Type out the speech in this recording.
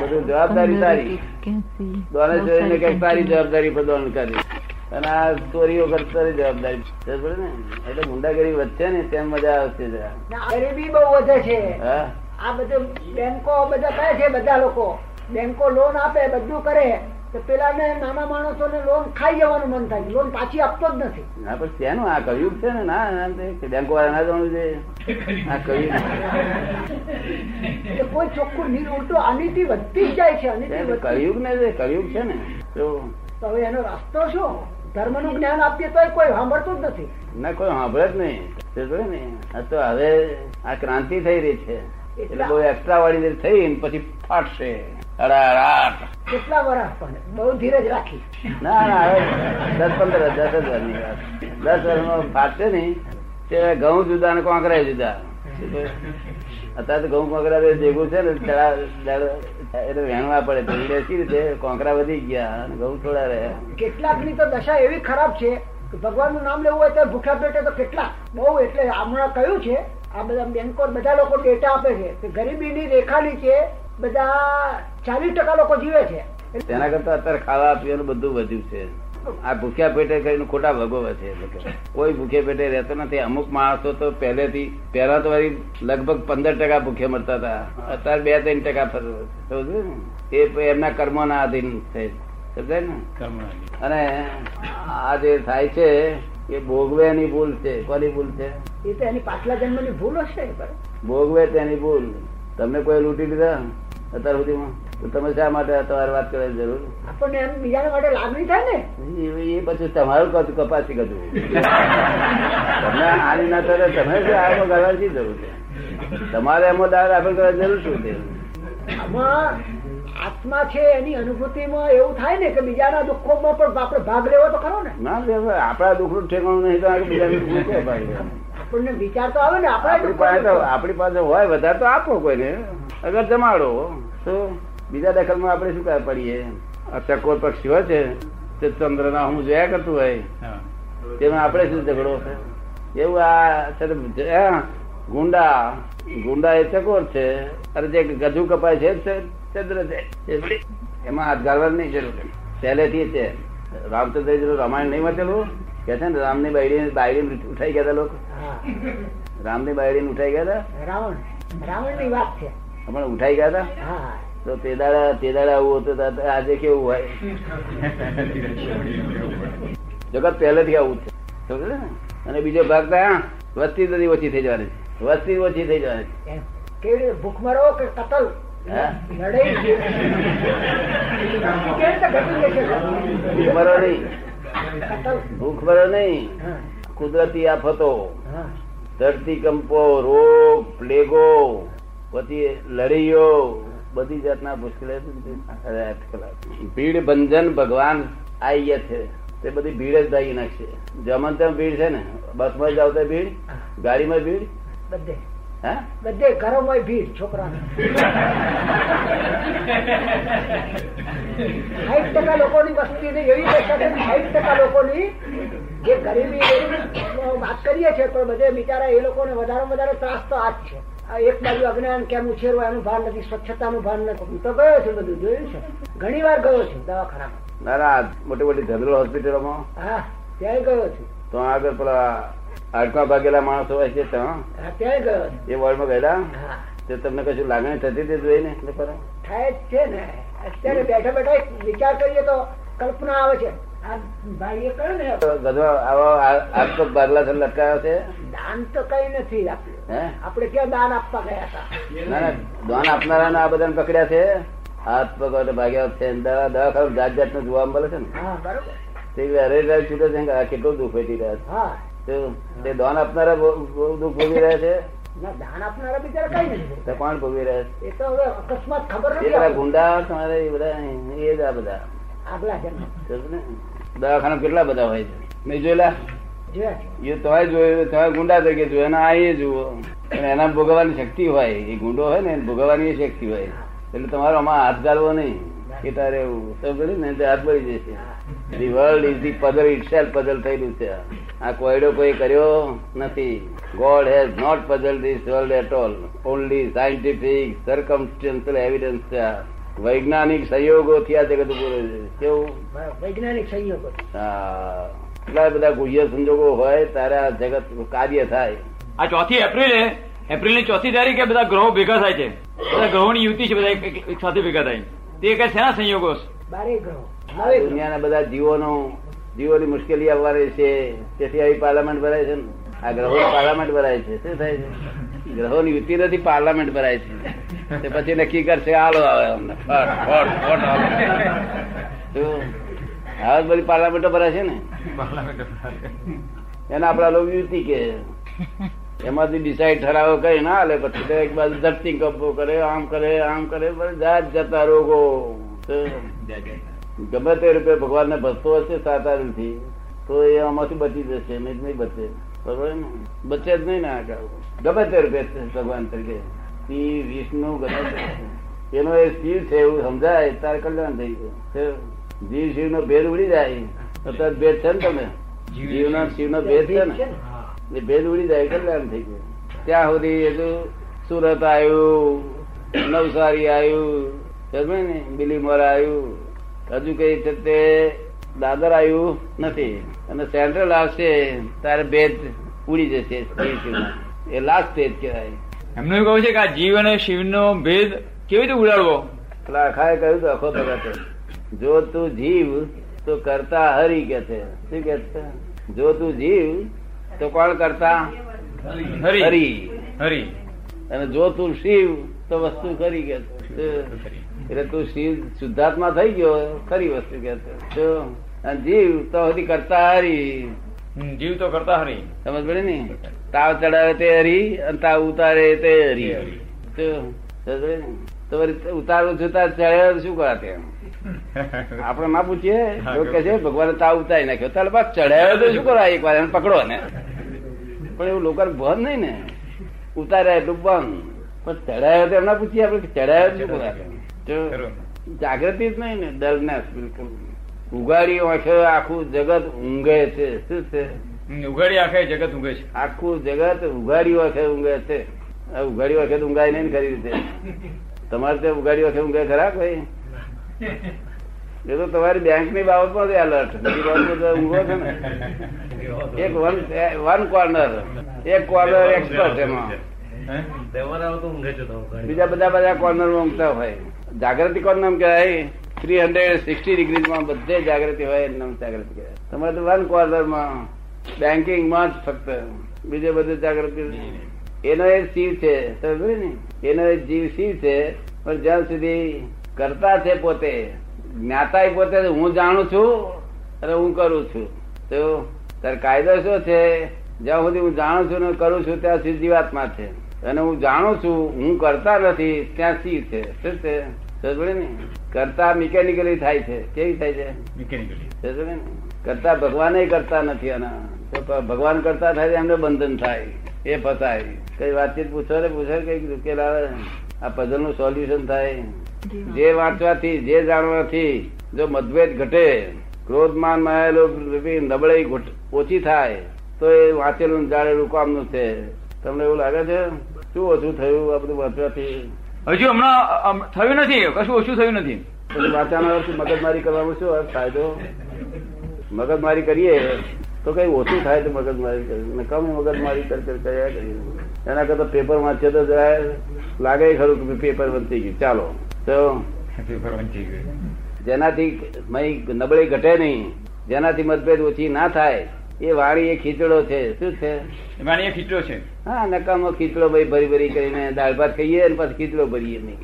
બધું જવાબદારી તારી. દોનેશ્વરી કંઈક તારી જવાબદારી પર દોન કરી. અને આ ચોરીઓ કરતા જવાબદારી. સમજ ને? એટલે ગુંડાગીરી વધશે ને તેમ મજા આવશે જરા. ગરીબી બહુ વધે છે. હા? આ બધું બેંકો બધા કહે છે બધા લોકો. બેંકો લોન આપે બધું કરે. પેલા ને નાના માણસો ને લોન ખાઈ જવાનું મન થાય લોન પાછી આપતો જ નથી. ના પણ તેનું આ કયું છે ને? ના બેંકો વાળા ના જવાનું છે આ કયું કોઈ ચોખ્ખું નીર ઉલટું અનિતિ વધતી જ જાય છે અનિતિ કળિયુગ ને છે છે ને. તો હવે એનો રસ્તો શું? ધર્મનું જ્ઞાન આપીએ તો કોઈ સાંભળતું જ નથી. ના કોઈ સાંભળે જ નહીં. ને. તો હવે આ ક્રાંતિ થઈ રહી છે. એટલે બહુ એક્સ્ટ્રા વાળી થઈ ને પછી ફાટશે. કેટલા વર્ષ પણ? બહુ ધીરજ રાખી. ના ના હવે દસ પંદર દસ જ વાત. દસ વર્ષમાં ફાટશે નહીં તે ઘઉં જુદા ને કોંકરા જુદા. અત્યારે તો ઘઉં કોંકરા ભેગું છે ને એટલે વહેણવા પડે તો એટલે રીતે? કોંકરા વધી ગયા અને ઘઉં થોડા રહ્યા. કેટલાકની તો દશા એવી ખરાબ છે કે ભગવાનનું નામ લેવું હોય તો ભૂખ્યા પેટે તો કેટલા? બહુ એટલે હમણાં કહ્યું છે આ બધા બેંકો બધા લોકો ડેટા આપે છે કે ગરીબીની રેખા નીચે બધા ચાલીસ ટકા લોકો જીવે છે. તેના કરતા અત્યારે ખાવા પીવાનું બધું વધ્યું છે. આ ભૂખ્યા પેટે કરીને ખોટા ભોગવે છે કોઈ ભૂખ્યા પેટે રહેતો નથી. અમુક માણસો તો પહેલેથી પહેલા તો વળી લગભગ પંદર ટકા ભૂખ્યા મરતા હતા. અત્યારે બે ત્રણ ટકા ને? એ એમના કર્મોના આધીન છે. સમજાય ને? અને આ જે થાય છે એ ભોગવેની ભૂલ છે. કોની ભૂલ છે? એ તો એની પાછલા જન્મની ભૂલ હશે ભોગવે તેની ભૂલ. તમને કોઈ લૂંટી લીધા અત્યાર સુધીમાં? તો તમે શા માટે તમારે વાત કરવાની જરૂર? આપણને એમ બીજાના માટે લાગણી થાય ને? એ પછી તમારું કદ કપાસી કદું તમને આની ના કરે તમે શું આમાં કરવાની શી જરૂર છે? તમારે એમાં દાળ દાખલ કરવાની જરૂર શું છે? આમાં આત્મા છે એની અનુભૂતિમાં એવું થાય ને કે બીજાના દુઃખોમાં પણ આપણે ભાગ લેવો તો ખરો ને? ના આપણા દુઃખનું ઠેકાણું નહીં તો બીજાનું દુઃખ? આપણને વિચાર તો આવે ને આપણા આપણી પાસે આપણી પાસે હોય વધારે તો આપો કોઈને. અગર જમાડો તો બીજા દખલમાં આપણે શું કરવા પડીએ? આ ચકોર પક્ષી હોય છે તે ચંદ્રના હું જોયા કરતું હોય. તેમાં આપણે શું ઝઘડો? એવું આ ગુંડા. ગુંડા એ ચકોર છે. અરે જે ગજુ કપાય છે ચંદ્ર છે. એમાં હાથ ગાળવાની નહીં જરૂર. પહેલેથી છે રામચંદ્ર રામાયણ નહીં વાંચેલું. કે છે ને રામની બાયડી બાયડી ઉઠાઈ ગયા હતા લોકો. રામની બાયડી ઉઠાઈ ગયા હતા. રાવણ. રાવણની વાત છે. પણ ઉઠાઈ ગયા હતા? હા. તો તે દાડા તે દાડા આવું હતું આજે કેવું હોય? જગત પહેલેથી આવું છે. સમજે ને? અને બીજો ભાગ તો વસ્તી બધી ઓછી થઈ જવાની છે. વસ્તી ઓછી થઈ જવાની છે. ભૂખમરો કે કતલ? નહીં. કતલ? નહીં. કુદરતી આફતો. ધરતીકંપો રોગ પ્લેગો પછી લડીઓ બધી જાતના મુશ્કેલી ભીડ બંધન ભગવાન આઈ ગયા છે. તે બધી ભીડ જ દાઈ નાખશે. જમણ તેમ ભીડ છે ને? બસમાં જાવ તો ભીડ? ગાડીમાં ભીડ? બધે. હા? બધે ઘરોમાં ભીડ છોકરા સાઈઠ ટકા લોકોની વસ્તી ને એવી દશા છે સાઈઠ ટકા લોકોની જે ગરીબી વાત કરીએ છીએ પણ બધે બિચારા એ લોકોને વધારે વધારે ત્રાસ તો આ જ છે. એક બાજુ અજ્ઞાન કેમ ઉછેરવું એનું ભાન નથી સ્વચ્છતાનું ભાન નથી. હું તો ગયો છું બધું જોયું છે. ઘણી વાર ગયો છું દવાખાનામાં. ના ના મોટી મોટી જનરલ હોસ્પિટલોમાં. હા ત્યાંય ગયો છું. તો આગળ પેલા આઠમા ભાગેલા માણસો હોય છે ત્યાં? હા ત્યાંય ગયો એ વોર્ડમાં ગયેલા? તે તમને કશું લાગણી થતી હતી એટલે ખરા? થાય છે ને. અત્યારે બેઠા બેઠા વિચાર કરીએ તો કલ્પના આવે છે. પકડ્યા છે? હાથ પગ ભાગ્યા છે દવાખાનું જાત જાતનું જોવા મળે છે ને. હા બરોબર. તે અરે છૂટે છે કેટલું દુઃખ વેઠી રહ્યા છે. તો દાન આપનારા બહુ દુઃખ ભોગવી રહ્યા છે? દાન આપનારા બિચારા કઈ નથી કોણ ભોગવી રહ્યા એ તો હવે અકસ્માત ખબર છે નથી ગુંડા તમારે એ બધા એ જ આ બધા. આગલા જન્મ? દવાખાના કેટલા બધા હોય છે? નહીં જોયેલા? એ તોય જોયું તમારે ગુંડા તરીકે જોયું. અને આ એ જુઓ. અને એના ભોગવવાની શક્તિ હોય. એ ગુંડો હોય ને ભોગવવાની શક્તિ હોય. એટલે તમારો આમાં હાથ ગાળવો નહીં. કે તારે એવું ને તે હાથ પડી જશે the world is the puzzle itself puzzle થયેલું છે. આ કોયડો કોઈ કર્યો નથી. God has not puzzle this world at all only scientific circumstantial evidence છે. વૈજ્ઞાનિક સંયોગોથી આ જગત ઉભું રહે છે? કેવું? વૈજ્ઞાનિક સંયોગો હા. એટલા બધા ગુહ્ય સંજોગો હોય ત્યારે આ જગત કાર્ય થાય. આ ચોથી એપ્રિલે એપ્રિલની ચોથી તારીખે બધા ગ્રહો ભેગા થાય છે. બધા ગ્રહોની યુતિ છે બધા એક- સાથે ભેગા થાય. તે કઈ શેના સંયોગો? બારે ગ્રહો. દુનિયાના બધા જીવોનો જીવોની મુશ્કેલી આવવાની છે. તેથી આવી પાર્લામેન્ટ ભરાય છે આ ગ્રહો પાર્લામેન્ટ ભરાય છે. શું થાય છે? ગ્રહોની યુતિ નથી પાર્લામેન્ટ ભરાય છે. તે પછી નક્કી કરશે હાલો આવે અમને? હવે બધી પાર્લામેન્ટો ભરાય છે ને? એના આપડા લોકો યુતિ કે એમાંથી ડિસાઈડ ઠરાવો કઈ ના હાલે પછી એક બાજુ ધરતી કપો કરે આમ કરે આમ કરે જાત જતા રોગો? ગમે તે રૂપે ભગવાન ને ભસતો હશે સાતારથી તો એ આમાંથી બચી જશે નહીં બચે. બરોબર ને? બચે જ નહીં ને આગળ. ગમે તે રૂપે ભગવાન તરીકે. શિવ વિષ્ણુ એનો એ શિવ છે એવું સમજાય, તારે કલ્યાણ થઈ ગયું. જીવ શિવ નો ભેદ ઉડી જાય. અત્યારે ભેદ છે ને તમે? જીવ નો શિવ નો ભેદ છે ને? એ ભેદ ઉડી જાય, કલ્યાણ થઈ ગયું. ત્યાં સુધી સુરત આવ્યું, નવસારી આવ્યું ને? બિલીમોર આવ્યું. હજુ કઈ છે તે દાદર આવ્યું નથી. અને સેન્ટ્રલ આવશે તારે ભેદ ઉડી જશે એ લાસ્ટ સ્ટેજ કહેવાય. એમનું કહ્યું છે કે આ જીવ અને શિવનો ભેદ કેવી રીતે ઉડાડવો? પેલા અખાએ કહ્યું તો અખો ભગતે જો તું જીવ તો કરતા હરી કે છે. શું કે છે? જો તું જીવ તો કોણ કરતા? હરી. હરી. હરી. અને જો તું શિવ તો વસ્તુ કરી કે એટલે તું શિવ શુદ્ધાત્મા થઈ ગયો ખરી વસ્તુ કે છે. અને જીવ તો હરી કરતા હરી. જીવ તો કરતા હરી. સમજ પડે ને? તાવ ચડાવે તે હરી અને તાવ ઉતારે તે હરી. ઉતારું છું ચડે શું કરા તેમ આપણે ના પૂછીએ. કે છે ભગવાન તાવ ઉતારી નાખ્યો. તારે બસ ચડાવ્યો તો શું કરાય? એક વાર એને પકડો ને પણ એવું લોકો બંધ નહીં ને. ઉતાર્યા એટલું બંધ. પણ ચડાયો તો એમના પૂછીએ આપણે ચડાયો શું કરાતે જાગૃતિ જ નહીં ને ડલનેસ બિલકુલ. ઉગાડી આંખે આખું જગત ઊંઘે છે. શું છે? ઉઘાડી આખે જગત ઊંઘે છે. આખું જગત ઉઘાડી વખતે ઊંઘે છે. ઉઘાડી વખત ઊંઘાય નહીં ખરી રીતે. તમારે ત્યાં ઉઘાડી વખતે ઊંઘે ખરા કોઈ? એ તો તમારી બેંકની બાબતમાં એલર્ટ ઊંઘો છે ને. એક વન વન કોર્નર એક કોર્નર એક્સપર્ટ એમાં. બીજા બધા બધા કોર્નરમાં ઊંઘતા હોય. જાગૃતિ કોર્નર કહેવાય? થ્રી હંડ્રેડ સિક્સટી ડિગ્રી માં બધે જાગૃતિ હોય એમ નામ જાગૃતિ કહેવાય. તમારે તો વન કોર્નરમાં બેન્કિંગમાં જ ફક્ત. બીજે બધું જાગૃતિ એનો એ શિવ છે ને? એનો એ જીવ શિવ છે પણ જ્યાં સુધી કરતા છે પોતે જ્ઞાતા પોતે હું જાણું છું અને હું કરું છું. તો તાર કાયદો શું છે? જ્યાં સુધી હું જાણું છું ને કરું છું ત્યાં સુધી જીવાત્મા છે. અને હું જાણું છું હું કરતા નથી ત્યાં શિવ છે. શું છે? ને? કરતા મિકેનિકલી થાય છે. કેવી થાય છે? ને? કરતા ભગવાન કરતા નથી આના. તો ભગવાન કરતા થાય એમને બંધન થાય એ ફસાય. કઈ વાતચીત પૂછો ને પૂછો ઉકેલ આવે આ પઝલનું સોલ્યુશન થાય. જે વાંચવાથી જે જાણવાથી જો મતભેદ ઘટે ક્રોધમાન માયેલો નબળાઈ ઓછી થાય તો એ વાંચેલું જાણેલું કામનું છે. તમને એવું લાગે છે? શું ઓછું થયું આ બધું વાંચવાથી? હજુ હમણાં થયું નથી? કશું ઓછું થયું નથી? વાંચવાનો મગજમારી કરવાનો શું ફાયદો મગજમારી કરીએ. તો કઈ ઓછું થાય તો મગજમારી કરીએ ને કમ મગજમારી કર્યા કરી એના કરતા પેપર વાંચે તો જરા લાગે ખરું કે પેપર વંચી ગયું. ચાલો. તો પેપર વંચી ગયું. જેનાથી મય નબળી ઘટે નહીં જેનાથી મતભેદ ઓછી ના થાય એ વાણી એ ખીચડો છે. શું છે? વાણી એ ખીચડો છે. હા નકામો ખીચડો ભાઈ ભરી ભરી કરીને દાળ ભાત ખાઈએ અને પછી ખીચડો ભરીએ નહીં.